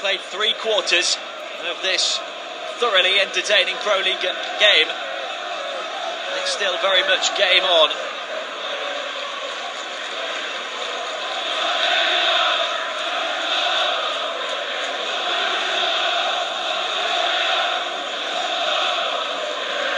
played three quarters of this thoroughly entertaining Pro League game. And it's still very much game on